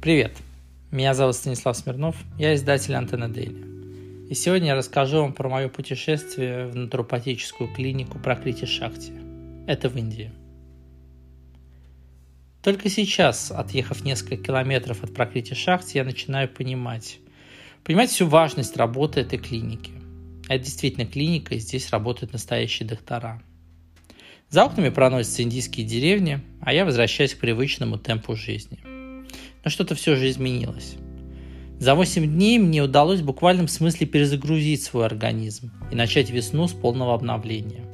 Привет! Меня зовут Станислав Смирнов, я издатель Антенна Дейли. И сегодня я расскажу вам про мое путешествие в натуропатическую клинику Пракрити Шакти. Это в Индии. Только сейчас, отъехав несколько километров от Пракрити Шахти, я начинаю понимать, понимать всю важность работы этой клиники. Это действительно клиника, и здесь работают настоящие доктора. За окнами проносятся индийские деревни, а я возвращаюсь к привычному темпу жизни. Но что-то все же изменилось. За 8 дней мне удалось в буквальном смысле перезагрузить свой организм и начать весну с полного обновления.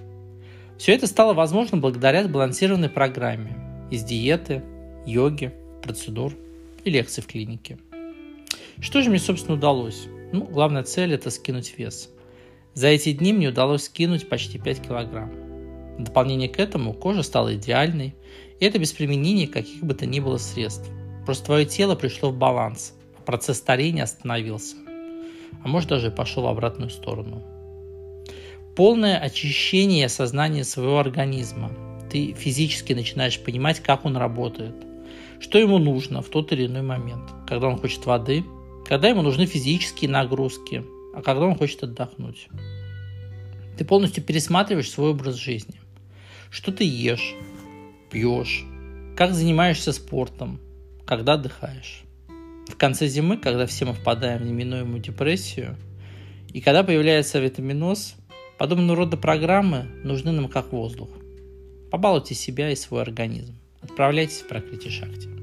Все это стало возможно благодаря сбалансированной программе из диеты, йоги, процедур и лекций в клинике. Что же мне, собственно, удалось? Ну, главная цель – это скинуть вес. За эти дни мне удалось скинуть почти 5 килограмм. В дополнение к этому кожа стала идеальной, и это без применения каких бы то ни было средств. Просто твое тело пришло в баланс, а процесс старения остановился, а может даже пошел в обратную сторону. Полное очищение сознания своего организма. Ты физически начинаешь понимать, как он работает, что ему нужно в тот или иной момент, когда он хочет воды, когда ему нужны физические нагрузки, а когда он хочет отдохнуть. Ты полностью пересматриваешь свой образ жизни. Что ты ешь, пьешь, как занимаешься спортом, когда отдыхаешь. В конце зимы, когда все мы впадаем в неминуемую депрессию, и когда появляется витаминоз, подобного рода программы нужны нам как воздух. Побалуйте себя и свой организм. Отправляйтесь в прокрытие шахте.